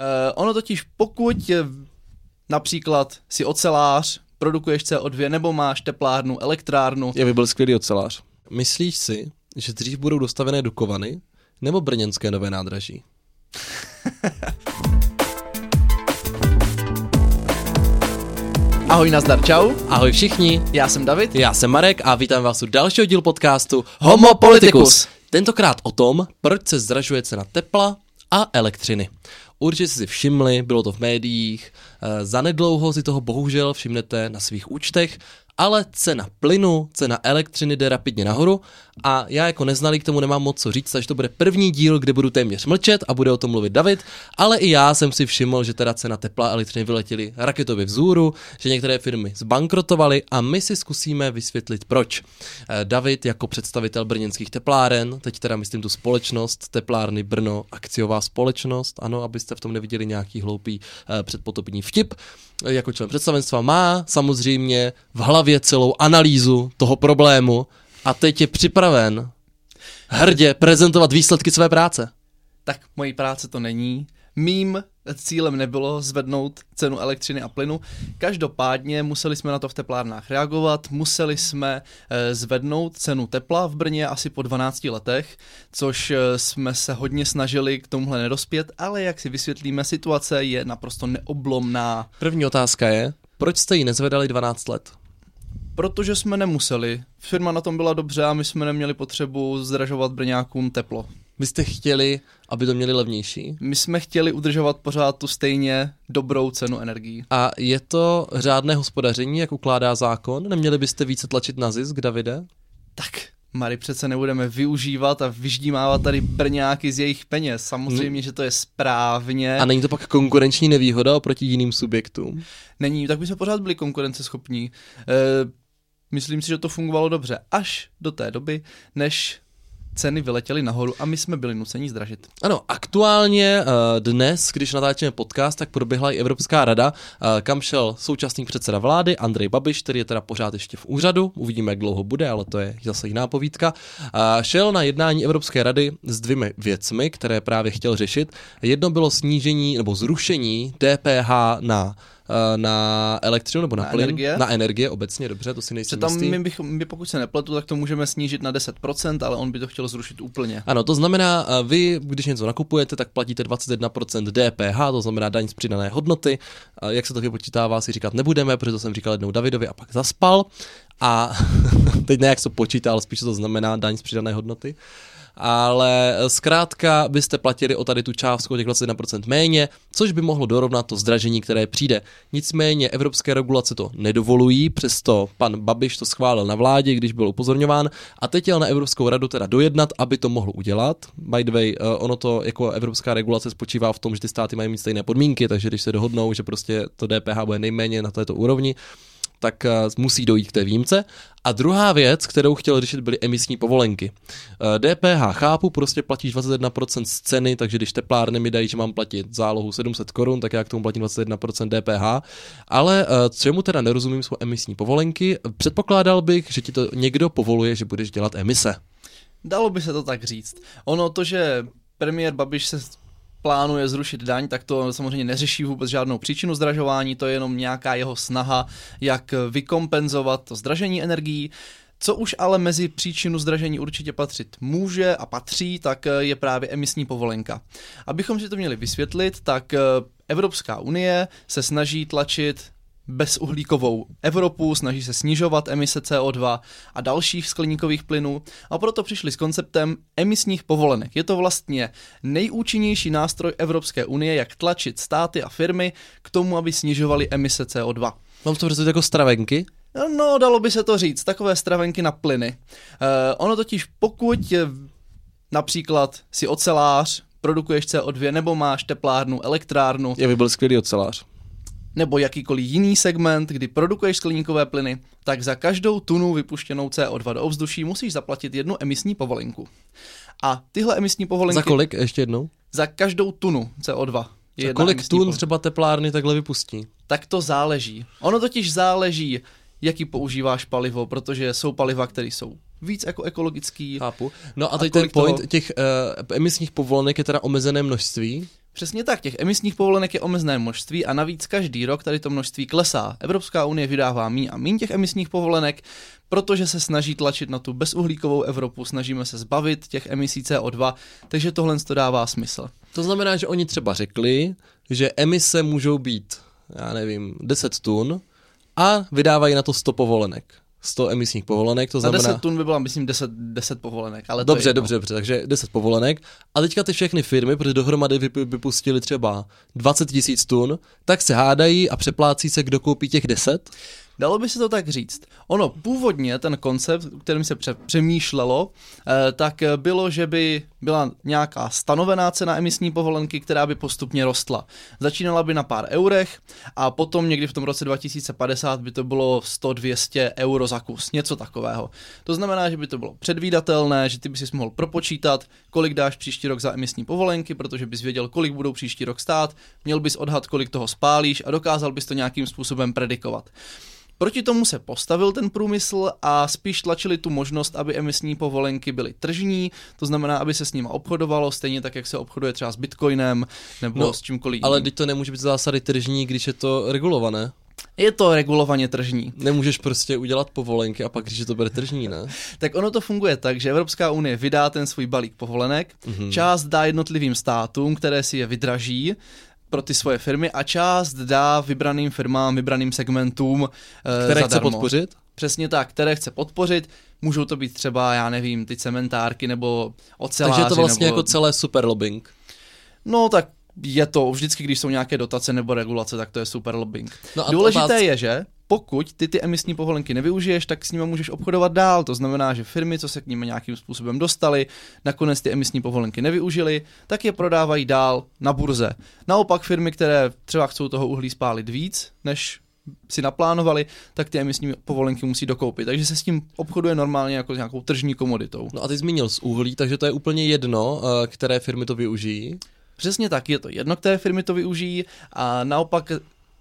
Uh, ono totiž pokud eh, například si ocelář, produkuješ CO2 nebo máš teplárnu, elektrárnu. Já by byl skvělý ocelář. Myslíš si, že dřív budou dostavené Dukovany nebo brněnské nové nádraží? Ahoj, nazdar, čau. Ahoj všichni, Já jsem David. já jsem Marek a vítám vás u dalšího dílu podcastu Homo Politicus. Tentokrát o tom, proč se zdražuje cena tepla a elektřiny. Určitě jste si všimli, bylo to v médiích, eh, zanedlouho si toho bohužel všimnete na svých účtech, ale cena plynu, cena elektřiny jde rapidně nahoru a já jako neznalý k tomu nemám moc co říct, takže to bude první díl, kde budu téměř mlčet a bude o tom mluvit David, ale i já jsem si všiml, že teda cena tepla a elektřiny vyletěly raketově vzůru, že některé firmy zbankrotovaly a my si zkusíme vysvětlit proč. Eh, David jako představitel brněnských tepláren, teď teda myslím tu společnost Teplárny Brno, akciová společnost, ano, abyste v tom neviděli nějaký hloupý eh, předpotopní vtip, eh, jako člen představenstva má samozřejmě v hlavě celou analýzu toho problému a teď je připraven hrdě prezentovat výsledky své práce. Tak mojí práce to není. Mým cílem nebylo zvednout cenu elektřiny a plynu. Každopádně museli jsme na to v teplárnách reagovat, museli jsme eh, zvednout cenu tepla v Brně asi po 12 letech, což eh, jsme se hodně snažili k tomuhle nedospět, ale jak si vysvětlíme, situace je naprosto neoblomná, První otázka je, proč jste ji nezvedali 12 let? Protože jsme nemuseli. Firma na tom byla dobře a my jsme neměli potřebu zdražovat Brňákům teplo. Vy jste chtěli, aby to měli levnější? My jsme chtěli udržovat pořád tu stejně dobrou cenu energií. A je to řádné hospodaření, jak ukládá zákon? Neměli byste více tlačit na zisk, Davide? Tak, Mary, přece nebudeme využívat a vyždímávat tady brňáky z jejich peněz. Samozřejmě, že to je správně. A není to pak konkurenční nevýhoda oproti jiným subjektům? Není, tak by jsme pořád byli konkurenceschopní. E, myslím si, že to fungovalo dobře až do té doby, než ceny vyletěly nahoru a my jsme byli nuceni zdražit. Ano, aktuálně eh, dnes, když natáčíme podcast, tak proběhla i Evropská rada, eh, kam šel současný předseda vlády Andrej Babiš, který je teda pořád ještě v úřadu, uvidíme, jak dlouho bude, ale to je zase jiná povídka. A Šel na jednání Evropské rady s dvěmi věcmi, které právě chtěl řešit. Jedno bylo snížení nebo zrušení DPH na eh, na elektřinu nebo na, Na plyn, energie? na energie obecně, dobře, to si Se nejsem tam, jistý. my, bychom, my pokud se nepletu, tak to můžeme snížit na 10%, ale on by to chtěl zrušit úplně. Ano, to znamená, a vy, když něco nakupujete, tak platíte 21% DPH, to znamená daň z přidané hodnoty. A Jak se to vypočítává, si říkat nebudeme, protože to jsem říkal jednou Davidovi a pak zaspal. A teď ne, jak se to počítá, ale spíš to znamená daň z přidané hodnoty. Ale zkrátka byste platili o tady tu částku, těch 21% méně, což by mohlo dorovnat to zdražení, které přijde. Nicméně evropské regulace to nedovolují, přesto pan Babiš to schválil na vládě, když byl upozorňován a teď jel na Evropskou radu teda dojednat, aby to mohl udělat. By the way, eh, ono to jako evropská regulace spočívá v tom, že ty státy mají mít stejné podmínky, takže když se dohodnou, že prostě to DPH bude nejméně na této úrovni, tak eh, musí dojít k té výjimce. A druhá věc, kterou chtěl řešit, byly emisní povolenky. Eh, DPH chápu, prostě platíš 21% z ceny, takže když teplárny mi dají, že mám platit zálohu 700 korun, tak já k tomu platím 21% DPH. Ale eh, čemu teda nerozumím, jsou emisní povolenky. Předpokládal bych, že ti to někdo povoluje, že budeš dělat emise. Dalo by se to tak říct. Ono to, že premiér Babiš se plánuje zrušit daň, tak to samozřejmě neřeší vůbec žádnou příčinu zdražování, to je jenom nějaká jeho snaha, jak vykompenzovat to zdražení energií. Co už ale mezi příčinu zdražení určitě patřit může a patří, tak je právě emisní povolenka. Abychom si to měli vysvětlit, tak Evropská unie se snaží tlačit bezuhlíkovou Evropu, snaží se snižovat emise CO2 a dalších skleníkových plynů a proto přišli s konceptem emisních povolenek. Je to vlastně nejúčinnější nástroj Evropské unie, jak tlačit státy a firmy k tomu, aby snižovali emise CO2. Mám to představit jako stravenky? No, dalo by se to říct, takové stravenky na plyny. Uh, ono totiž pokud například si ocelář, produkuješ CO2 nebo máš teplárnu, elektrárnu, Já by byl skvělý ocelář. Nebo jakýkoliv jiný segment, kdy produkuješ skleníkové plyny, tak za každou tunu vypuštěnou CO2 do ovzduší musíš zaplatit jednu emisní povolenku. A tyhle emisní povolenky Za kolik, ještě jednou? za každou tunu CO2 je Za kolik tun povolenka. třeba teplárny takhle vypustí? Tak to záleží. Ono totiž záleží, jaký používáš palivo, protože jsou paliva, které jsou víc jako ekologický. Chápu. No a A teď ten kolik point toho- těch uh, emisních povolenek je teda omezené množství. Přesně tak, těch emisních povolenek je omezené množství a navíc každý rok tady to množství klesá. Evropská unie vydává míň a míň těch emisních povolenek, protože se snaží tlačit na tu bezuhlíkovou Evropu, snažíme se zbavit těch emisí CO2, takže tohle to dává smysl. To znamená, že oni třeba řekli, že emise můžou být, já nevím, 10 tun a vydávají na to 100 povolenek. 100 emisních povolenek, to znamená... Na 10 tun by byla, myslím, 10, 10 povolenek, ale dobře, to je dobře, dobře, takže 10 povolenek. A teďka ty všechny firmy, protože dohromady vypustili třeba 20 tisíc tun, tak se hádají a přeplácí se, kdo koupí těch 10. Dalo by se to tak říct. Ono původně ten koncept, kterým se pře- přemýšlelo, eh, tak bylo, že by byla nějaká stanovená cena emisní povolenky, která by postupně rostla. Začínala by na pár eurech a potom někdy v tom roce 2050 by to bylo 100-200 euro za kus, něco takového. To znamená, že by to bylo předvídatelné, že ty by si mohl propočítat, kolik dáš příští rok za emisní povolenky, protože bys věděl, kolik budou příští rok stát, měl bys odhad, kolik toho spálíš a dokázal bys to nějakým způsobem predikovat. Proti tomu se postavil ten průmysl a spíš tlačili tu možnost, aby emisní povolenky byly tržní, to znamená, aby se s nimi obchodovalo, stejně tak, jak se obchoduje třeba s bitcoinem nebo no, s čímkoliv Ale teď to nemůže být zásady tržní, když je to regulované. Je to regulovaně tržní. Nemůžeš prostě udělat povolenky a pak, když to bude tržní, ne? tak ono to funguje tak, že Evropská unie vydá ten svůj balík povolenek, mm-hmm. část dá jednotlivým státům, které si je vydraží, pro ty svoje firmy a část dá vybraným firmám, vybraným segmentům eh, Které chce podpořit? Přesně tak, které chce podpořit. Můžou to být třeba, já nevím, ty cementárky nebo oceláři. Takže je to vlastně nebo... jako celé super lobbying. No tak je to vždycky, když jsou nějaké dotace nebo regulace, tak to je super lobbying. No a Důležité vás... je, že pokud ty ty emisní povolenky nevyužiješ, tak s nimi můžeš obchodovat dál. To znamená, že firmy, co se k ním nějakým způsobem dostaly, nakonec ty emisní povolenky nevyužily, tak je prodávají dál na burze. Naopak firmy, které třeba chcou toho uhlí spálit víc, než si naplánovali, tak ty emisní povolenky musí dokoupit. Takže se s tím obchoduje normálně jako s nějakou tržní komoditou. No a ty zmínil z uhlí, takže to je úplně jedno, eh, které firmy to využijí. Přesně tak, je to jedno, které firmy to využijí a naopak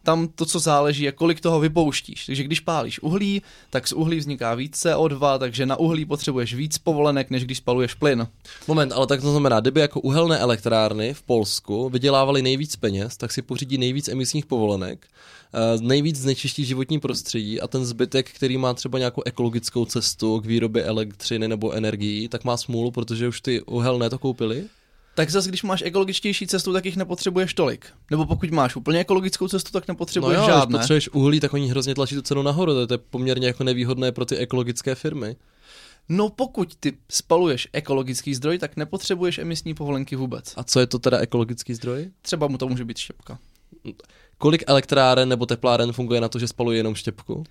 tam to, co záleží, je kolik toho vypouštíš. Takže když pálíš uhlí, tak z uhlí vzniká víc CO2, takže na uhlí potřebuješ víc povolenek, než když spaluješ plyn. Moment, ale tak to znamená, kdyby jako uhelné elektrárny v Polsku vydělávaly nejvíc peněz, tak si pořídí nejvíc emisních povolenek, uh, nejvíc znečistí životní prostředí a ten zbytek, který má třeba nějakou ekologickou cestu k výrobě elektřiny nebo energií, tak má smůlu, protože už ty uhelné to koupili? Tak zase, když máš ekologičtější cestu, tak jich nepotřebuješ tolik. Nebo pokud máš úplně ekologickou cestu, tak nepotřebuješ no jo, žádné. Když potřebuješ uhlí, tak oni hrozně tlačí tu cenu nahoru, to je poměrně jako nevýhodné pro ty ekologické firmy. No pokud ty spaluješ ekologický zdroj, tak nepotřebuješ emisní povolenky vůbec. A co je to teda ekologický zdroj? Třeba mu to může být štěpka. Kolik elektráren nebo tepláren funguje na to, že spaluje jenom štěpku?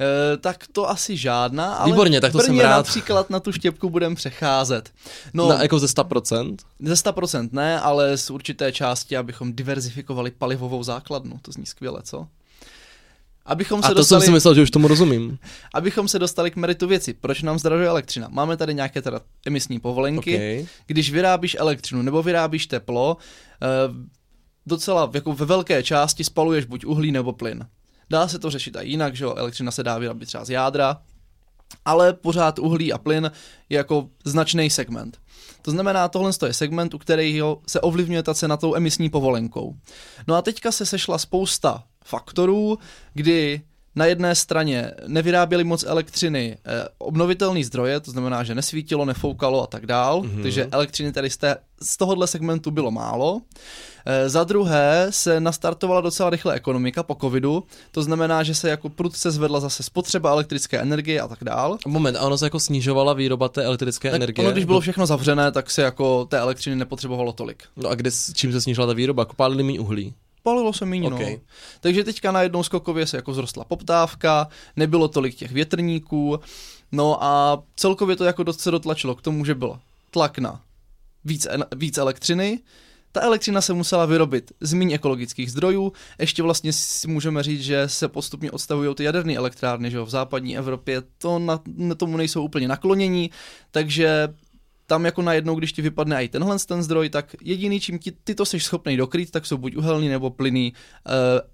E, tak to asi žádná, ale Výborně, tak to jsem rád. například na tu štěpku budeme přecházet. No, na, jako ze 100%? Ze 100% ne, ale z určité části, abychom diverzifikovali palivovou základnu. To zní skvěle, co? Abychom se A to dostali, jsem si myslel, že už tomu rozumím. Abychom se dostali k meritu věci. Proč nám zdražuje elektřina? Máme tady nějaké teda emisní povolenky. Okay. Když vyrábíš elektřinu nebo vyrábíš teplo, eh, docela jako ve velké části spaluješ buď uhlí nebo plyn. Dá se to řešit i jinak, že jo, elektřina se dá vyrobit třeba z jádra, ale pořád uhlí a plyn je jako značný segment. To znamená, tohle je segment, u kterého se ovlivňuje ta cena tou emisní povolenkou. No a teďka se sešla spousta faktorů, kdy na jedné straně nevyráběli moc elektřiny eh, obnovitelné zdroje, to znamená, že nesvítilo, nefoukalo a tak dál, mm-hmm. takže elektřiny tady z, té, z tohohle segmentu bylo málo. Eh, za druhé se nastartovala docela rychle ekonomika po covidu, to znamená, že se jako prudce zvedla zase spotřeba elektrické energie a tak dál. Moment, a ono se jako snižovala výroba té elektrické tak energie? Ono, když bylo všechno zavřené, tak se jako té elektřiny nepotřebovalo tolik. No a kde, čím se snížila ta výroba? Kopálili méně uhlí? Palilo se méně, okay. no. Takže teďka najednou skokově se jako zrostla poptávka, nebylo tolik těch větrníků, no a celkově to jako dost se dotlačilo k tomu, že byl tlak na víc, víc elektřiny, ta elektřina se musela vyrobit z méně ekologických zdrojů. Ještě vlastně si můžeme říct, že se postupně odstavují ty jaderné elektrárny, že v západní Evropě to na, na tomu nejsou úplně naklonění, takže tam jako najednou, když ti vypadne i tenhle ten zdroj, tak jediný, čím ti, ty to jsi schopný dokrýt, tak jsou buď uhelný nebo plyný e,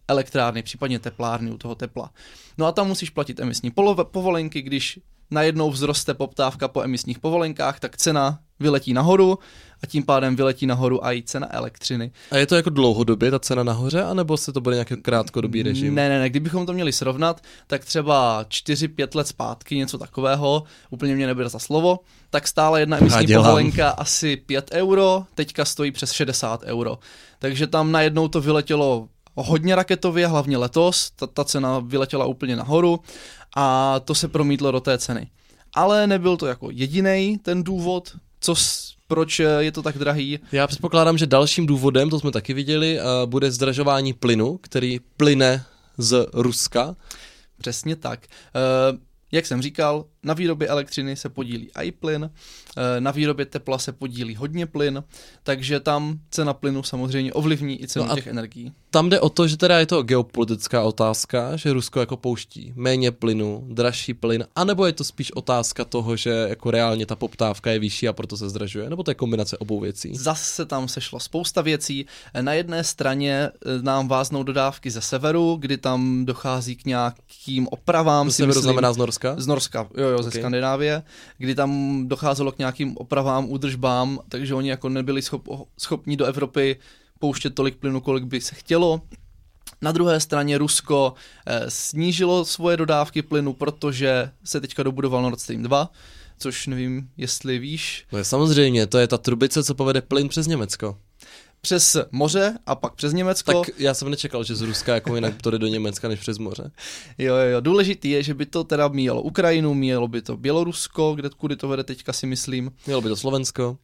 elektrárny, případně teplárny u toho tepla. No a tam musíš platit emisní povolenky, když najednou vzroste poptávka po emisních povolenkách, tak cena vyletí nahoru a tím pádem vyletí nahoru i cena elektřiny. A je to jako dlouhodobě ta cena nahoře, anebo se to bude nějaký krátkodobý režim? Ne, ne, ne, kdybychom to měli srovnat, tak třeba 4-5 let zpátky, něco takového, úplně mě nebude za slovo, tak stála jedna emisní povolenka asi 5 euro, teďka stojí přes 60 euro. Takže tam najednou to vyletělo hodně raketově, hlavně letos, ta, ta cena vyletěla úplně nahoru a to se promítlo do té ceny. Ale nebyl to jako jediný ten důvod, co proč je to tak drahý. Já předpokládám, že dalším důvodem, to jsme taky viděli, eh, bude zdražování plynu, který plyne z Ruska. Přesně tak. Uh, jak jsem říkal, na výrobě elektřiny se podílí i plyn, eh, na výrobě tepla se podílí hodně plyn, takže tam cena plynu samozřejmě ovlivní i cenu no těch energií. Tam jde o to, že teda je to geopolitická otázka, že Rusko jako pouští méně plynu, dražší plyn, anebo je to spíš otázka toho, že jako reálně ta poptávka je vyšší a proto se zdražuje, nebo to je kombinace obou věcí? Zase tam sešlo spousta věcí. Na jedné straně eh, nám váznou dodávky ze severu, kdy tam dochází k nějakým opravám. Ze severu myslím, znamená z Norska? Z Norska, jo, jo, ze okay. Skandinávie, kdy tam docházelo k nějakým opravám, údržbám, takže oni jako nebyli schop, schopni do Evropy pouštět tolik plynu, kolik by se chtělo. Na druhé straně Rusko eh, snížilo svoje dodávky plynu, protože se teďka dobudoval Nord Stream 2, což nevím, jestli víš. No je samozřejmě, to je ta trubice, co povede plyn přes Německo přes moře a pak přes Německo. Tak já jsem nečekal, že z Ruska jako jinak to jde do Německa než přes moře. Jo, jo, důležitý je, že by to teda mělo Ukrajinu, mělo by to Bělorusko, kde kudy to vede teďka si myslím. Mělo by to Slovensko.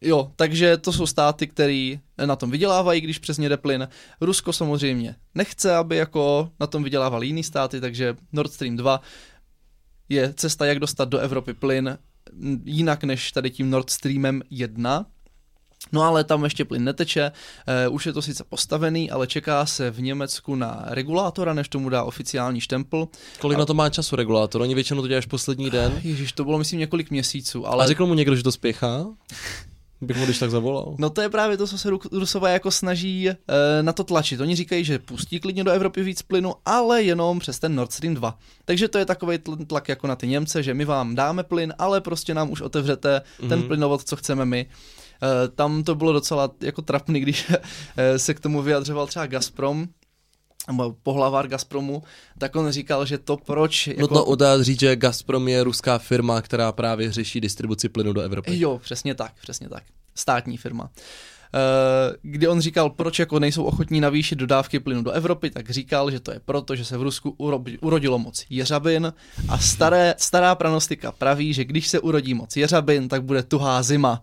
Jo, takže to jsou státy, které na tom vydělávají, když přes ně jde plyn. Rusko samozřejmě nechce, aby jako na tom vydělávali jiný státy, takže Nord Stream 2 je cesta, jak dostat do Evropy plyn jinak než tady tím Nord Streamem 1, No ale tam ještě plyn neteče, uh, už je to sice postavený, ale čeká se v Německu na regulátora, než tomu dá oficiální štempl. Kolik a... na to má času regulátor? Oni většinou to dělají poslední den. Ježíš, to bylo myslím několik měsíců. Ale... A řekl mu někdo, že to spěchá? Bych mu když tak zavolal. No to je právě to, co se Rusové jako snaží e, na to tlačit. Oni říkají, že pustí klidně do Evropy víc plynu, ale jenom přes ten Nord Stream 2. Takže to je takový tlak jako na ty Němce, že my vám dáme plyn, ale prostě nám už otevřete mm-hmm. ten mhm. plynovod, co chceme my. Eh, tam to bylo docela jako trapný, když eh, se k tomu vyjadřoval třeba Gazprom, pohlavár Gazpromu, tak on říkal, že to proč... Jako... Nutno udát říct, že Gazprom je ruská firma, která právě řeší distribuci plynu do Evropy. Jo, přesně tak, přesně tak. Státní firma. Uh, kdy on říkal, proč jako nejsou ochotní navýšit dodávky plynu do Evropy, tak říkal, že to je proto, že se v Rusku urodilo moc jeřabin a staré, stará pranostika praví, že když se urodí moc jeřabin, tak bude tuhá zima.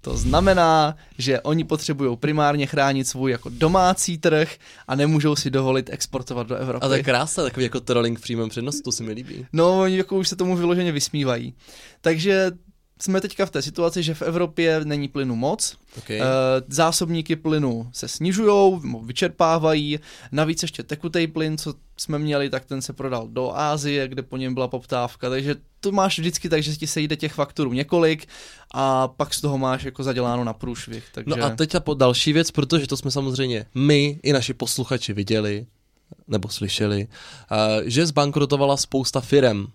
To znamená, že oni potřebují primárně chránit svůj jako domácí trh a nemůžou si dovolit exportovat do Evropy. A to je krásné, takový jako trolling v přímém přenosu, to si mi líbí. No, oni jako už se tomu vyloženě vysmívají. Takže jsme teďka v té situaci, že v Evropě není plynu moc, okay. zásobníky plynu se snižují, vyčerpávají, navíc ještě tekutý plyn, co jsme měli, tak ten se prodal do Ázie, kde po něm byla poptávka, takže to máš vždycky tak, že ti sejde těch fakturů několik a pak z toho máš jako zaděláno na průšvih. Takže... No a teď a po další věc, protože to jsme samozřejmě my i naši posluchači viděli, nebo slyšeli, že zbankrotovala spousta firem,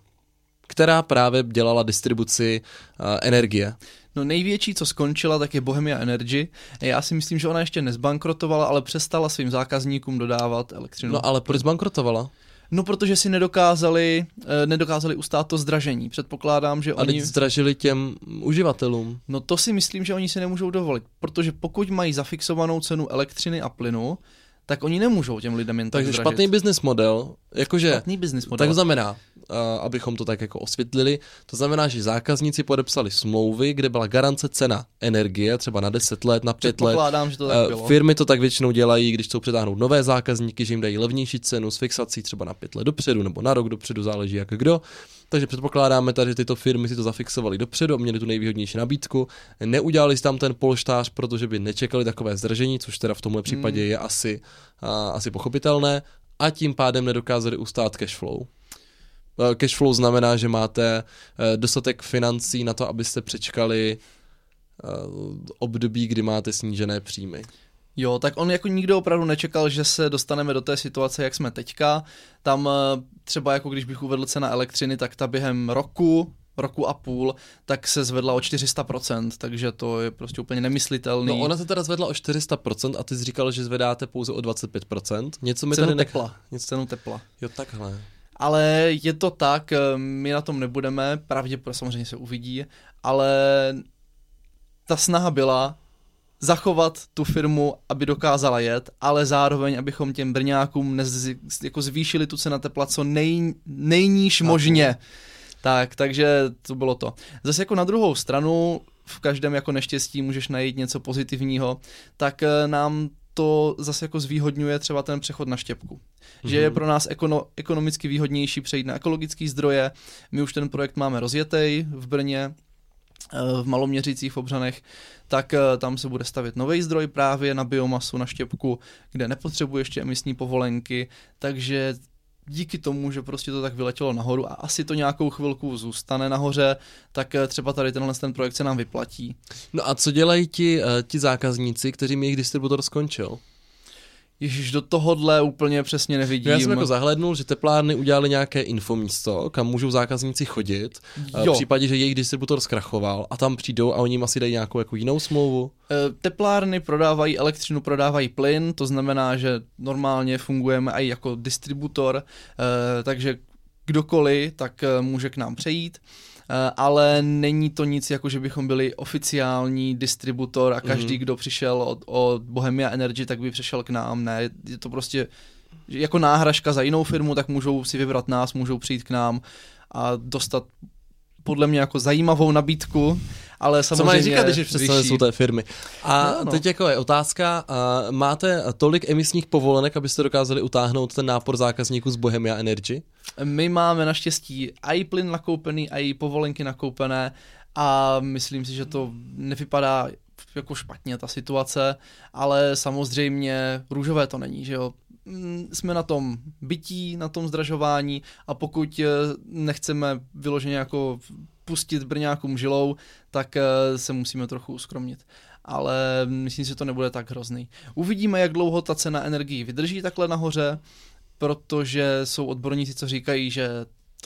která právě dělala distribuci uh, energie. No největší, co skončila, tak je Bohemia Energy. Já si myslím, že ona ještě nezbankrotovala, ale přestala svým zákazníkům dodávat elektřinu. No ale proč zbankrotovala? No, protože si nedokázali, eh, nedokázali ustát to zdražení. Předpokládám, že a oni... A zdražili těm uživatelům. No to si myslím, že oni si nemůžou dovolit, protože pokud mají zafixovanou cenu elektřiny a plynu, tak oni nemůžou těm lidem jen tak Takže špatný business model, jakože... Špatný business model. Tak znamená, abychom to tak jako osvětlili. To znamená, že zákazníci podepsali smlouvy, kde byla garance cena energie, třeba na 10 let, na 5 let. že to tak bylo. Firmy to tak většinou dělají, když chcou přetáhnout nové zákazníky, že jim dají levnější cenu s fixací třeba na 5 let dopředu nebo na rok dopředu, záleží jak kdo. Takže předpokládáme tady, že tyto firmy si to zafixovaly dopředu a měly tu nejvýhodnější nabídku. Neudělali si tam ten polštář, protože by nečekali takové zdržení, což teda v tomhle případě hmm. je asi, a, asi pochopitelné a tím pádem nedokázali ustát cash flow. Eh, cash flow znamená, že máte eh, dostatek financí na to, abyste přečkali eh, období, kdy máte snížené příjmy. Jo, tak on jako nikdo opravdu nečekal, že se dostaneme do té situace, jak jsme teďka. Tam třeba jako když bych uvedl cena elektřiny, tak ta během roku, roku a půl, tak se zvedla o 400%, takže to je prostě úplně nemyslitelný. No ona se teda zvedla o 400% a ty jsi říkal, že zvedáte pouze o 25%. Něco mi cenu tady tepla. Něco cenu tepla. Jo, takhle. Ale je to tak, eh, my na tom nebudeme, pravděpodobně samozřejmě se uvidí, ale ta snaha byla zachovat tu firmu, aby dokázala jet, ale zároveň, abychom těm brňákům nez, jako zvýšili tu cenu tepla co nej, nejníž možně. Tak, takže to bylo to. Zase jako na druhou stranu, v každém jako neštěstí můžeš najít něco pozitivního, tak eh, nám to zase jako zvýhodňuje třeba ten přechod na štěpku. Mm-hmm. Že je pro nás ekono, ekonomicky výhodnější přejít na ekologické zdroje. My už ten projekt máme rozjetý v Brně, eh, v maloměřících v Obřanech, tak eh, tam se bude stavět nový zdroj právě na biomasu, na štěpku, kde nepotřebuje ještě emisní povolenky, takže díky tomu, že prostě to tak vyletělo nahoru a asi to nějakou chvilku zůstane nahoře, tak eh, třeba tady tenhle ten projekt se nám vyplatí. No a co dělají ti, uh, ti zákazníci, kterým jejich distributor skončil? Ježíš, do tohohle úplně přesně nevidím. Já jsem jako zahlednul, že teplárny udělali nějaké infomísto, kam můžou zákazníci chodit, jo. v případě, že jejich distributor zkrachoval a tam přijdou a oni jim asi dají nějakou jako jinou smlouvu. Teplárny prodávají elektřinu, prodávají plyn, to znamená, že normálně fungujeme i jako distributor, takže kdokoliv tak může k nám přejít. Eh, ale není to nic jako, že bychom byli oficiální distributor a každý, mm-hmm. kdo přišel od, od Bohemia Energy, tak by přišel k nám. Ne, je to prostě jako náhražka za jinou firmu, tak můžou si vybrat nás, můžou přijít k nám a dostat podle mě jako zajímavou nabídku, ale samozřejmě Co mají říkat, když představili jsou té firmy. A no, no. teď jako je otázka, a máte tolik emisních povolenek, abyste dokázali utáhnout ten nápor zákazníků z Bohemia Energy? My máme naštěstí i plyn nakoupený, i povolenky nakoupené a myslím si, že to nevypadá jako špatně ta situace, ale samozřejmě růžové to není, že jo. Mm, jsme na tom bytí, na tom zdražování a pokud eh, nechceme vyloženě jako pustit brňákům žilou, tak eh, se musíme trochu uskromnit. Ale myslím si, že to nebude tak hrozný. Uvidíme, jak dlouho ta cena energií vydrží takhle nahoře, protože jsou odborníci, co říkají, že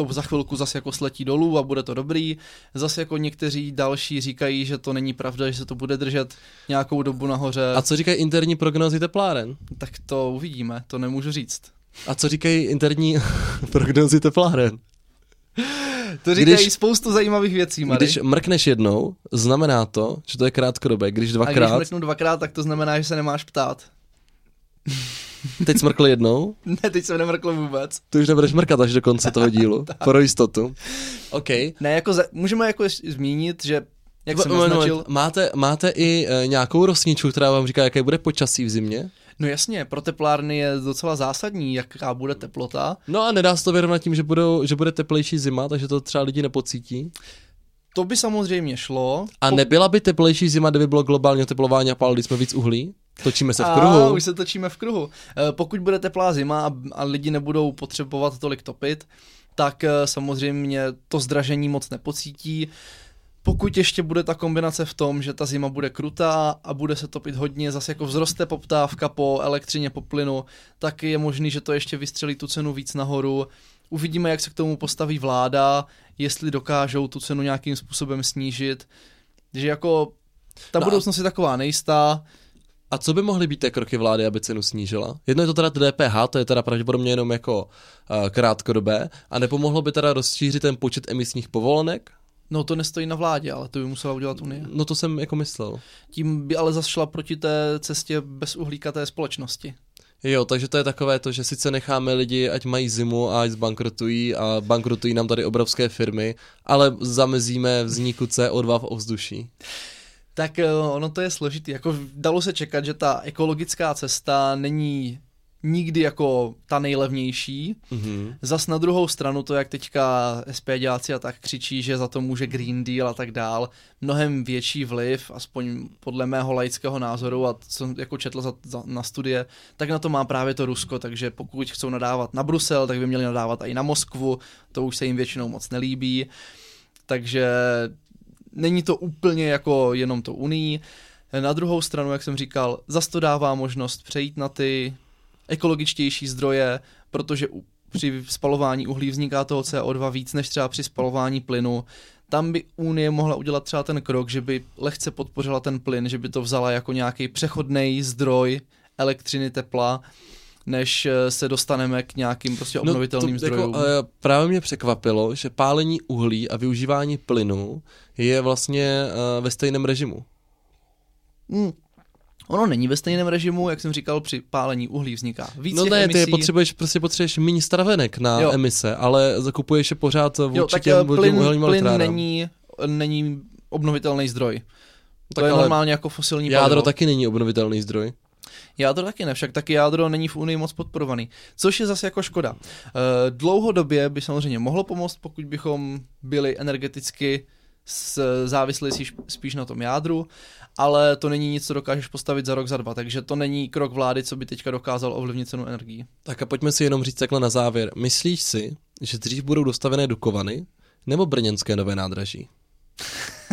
to za chvilku zase jako sletí dolů a bude to dobrý. Zase jako někteří další říkají, že to není pravda, že se to bude držet nějakou dobu nahoře. A co říkají interní prognozy tepláren? Tak to uvidíme, to nemůžu říct. A co říkají interní prognozy tepláren? To říkají když, spoustu zajímavých věcí, Mary. Když mrkneš jednou, znamená to, že to je krátkodobé. Když dvakrát... A když mrknu dvakrát, tak to znamená, že se nemáš ptát. Teď smrkl jednou? Ne, teď jsem nemrkl vůbec. Ty už nebudeš mrkat až do konce toho dílu, pro jistotu. OK. Ne, jako za, můžeme jako zmínit, že jak jsem naznačil... Máte, máte i e, nějakou rosničku, která vám říká, jaké bude počasí v zimě? No jasně, pro teplárny je docela zásadní, jaká bude teplota. No a nedá se to vyrovnat tím, že, budou, že bude teplejší zima, takže to třeba lidi nepocítí? To by samozřejmě šlo. A nebyla by teplejší zima, kdyby bylo globální oteplování a pálili jsme víc uhlí? Točíme se v kruhu. A, už se točíme v kruhu. Eh, pokud bude teplá zima a, lidi nebudou potřebovat tolik topit, tak eh, samozřejmě to zdražení moc nepocítí. Pokud ještě bude ta kombinace v tom, že ta zima bude krutá a bude se topit hodně, zase jako vzroste poptávka po elektřině, po plynu, tak je možný, že to ještě vystřelí tu cenu víc nahoru. Uvidíme, jak se k tomu postaví vláda, jestli dokážou tu cenu nějakým způsobem snížit. Takže jako ta no budoucnost je taková nejistá. A co by mohly být ty kroky vlády, aby cenu snížila? Jedno je to teda DPH, to je teda pravděpodobně jenom jako uh, krátkodobé, a nepomohlo by teda rozšířit ten počet emisních povolenek? No to nestojí na vládě, ale to by musela udělat Unie. No to jsem jako myslel. Tím by ale zašla proti té cestě bez uhlíkaté společnosti. Jo, takže to je takové to, že sice necháme lidi, ať mají zimu a ať zbankrotují a bankrotují nám tady obrovské firmy, ale zamezíme vzniku CO2 v ovzduší tak eh, ono to je složitý. Jako dalo se čekat, že ta ekologická cesta není nikdy jako ta nejlevnější. Mm-hmm. Zas na druhou stranu to, jak teďka SPDáci a tak křičí, že za to může Green Deal a tak dál, mnohem větší vliv, aspoň podle mého laického názoru a co jsem jako četl za, za, na studie, tak na to má právě to Rusko, takže pokud chcou nadávat na Brusel, tak by měli nadávat i na Moskvu, to už se jim většinou moc nelíbí. Takže není to úplně jako jenom to unii. Na druhou stranu, jak jsem říkal, zas to dává možnost přejít na ty ekologičtější zdroje, protože při spalování uhlí vzniká toho CO2 víc než třeba při spalování plynu. Tam by Unie mohla udělat třeba ten krok, že by lehce podpořila ten plyn, že by to vzala jako nějaký přechodný zdroj elektřiny, tepla, než eh, se dostaneme k nějakým prostě obnovitelným no, to, zdrojům. Jako, uh, právě mě překvapilo, že pálení uhlí a využívání plynu je vlastně uh, ve stejném režimu. Hmm. Ono není ve stejném režimu, jak jsem říkal, při pálení uhlí vzniká víc No ne, emisí. ty potřebuješ, prostě potřebuješ méně stravenek na jo. emise, ale zakupuješ je pořád v jo, určitě tak plyn, plyn není, není obnovitelný zdroj. To tak je normálně jako fosilní Jádro palivo. taky není obnovitelný zdroj. Jádro taky ne, však taky jádro není v Unii moc podporovaný, což je zase jako škoda. E, dlouhodobě by samozřejmě mohlo pomoct, pokud bychom byli energeticky závislí spíš na tom jádru, ale to není nic, co dokážeš postavit za rok, za dva, takže to není krok vlády, co by teďka dokázal ovlivnit cenu energií. Tak a pojďme si jenom říct takhle na závěr. Myslíš si, že dřív budou dostavené Dukovany nebo brněnské nové nádraží?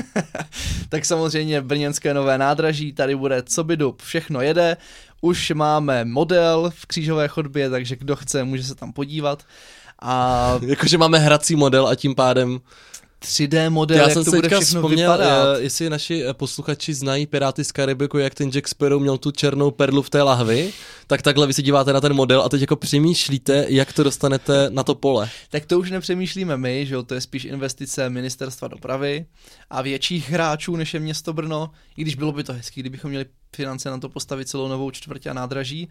tak samozřejmě brněnské nové nádraží, tady bude co by dub, všechno jede, už máme model v křížové chodbě, takže kdo chce, může se tam podívat. A... Jakože máme hrací model a tím pádem 3D model, Já jak jsem to se bude všechno vzpomněl, vypadat. Eh, jestli naši eh, posluchači znají Piráty z Karibiku, jak ten Jack Sparrow měl tu černou perlu v té lahvi, tak takhle vy si díváte na ten model a teď jako přemýšlíte, jak to dostanete na to pole. Tak to už nepřemýšlíme my, že jo, to je spíš investice ministerstva dopravy a větších hráčů, než je město Brno, i když bylo by to hezký, kdybychom měli finance na to postavit celou novou čtvrtě a nádraží,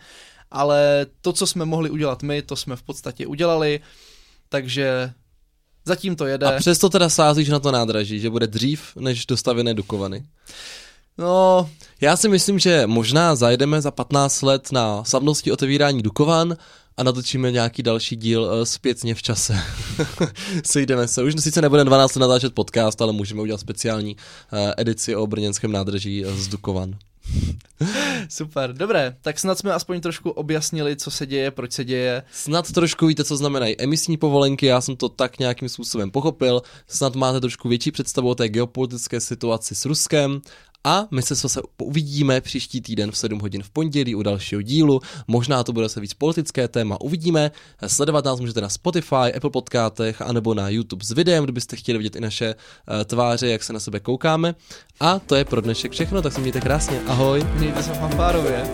ale to, co jsme mohli udělat my, to jsme v podstatě udělali, takže Zatím to jede. A přesto teda sázíš na to nádraží, že bude dřív než dostavené Dukovany. No, já si myslím, že možná zajdeme za 15 let na slavnosti otevírání Dukovan a natočíme nějaký další díl uh, zpětně v čase. Sejdeme se. Už sice nebude 12 let natáčet podcast, ale můžeme udělat speciální uh, edici o brněnském nádraží z Dukovan. Super, dobré, tak snad jsme aspoň trošku objasnili, co se děje, proč se děje. Snad trošku víte, co znamenají emisní povolenky, já jsem to tak nějakým způsobem pochopil. Snad máte trošku větší představu o té geopolitické situaci s Ruskem a my se zase uvidíme příští týden v 7 hodin v pondělí u dalšího dílu. Možná to bude se víc politické téma, uvidíme. Sledovat nás můžete na Spotify, Apple Podcastech anebo na YouTube s videem, kdybyste chtěli vidět i naše uh, tváře, jak se na sebe koukáme. A to je pro dnešek všechno, tak se mějte krásně. Ahoj. Mějte se fanfárově.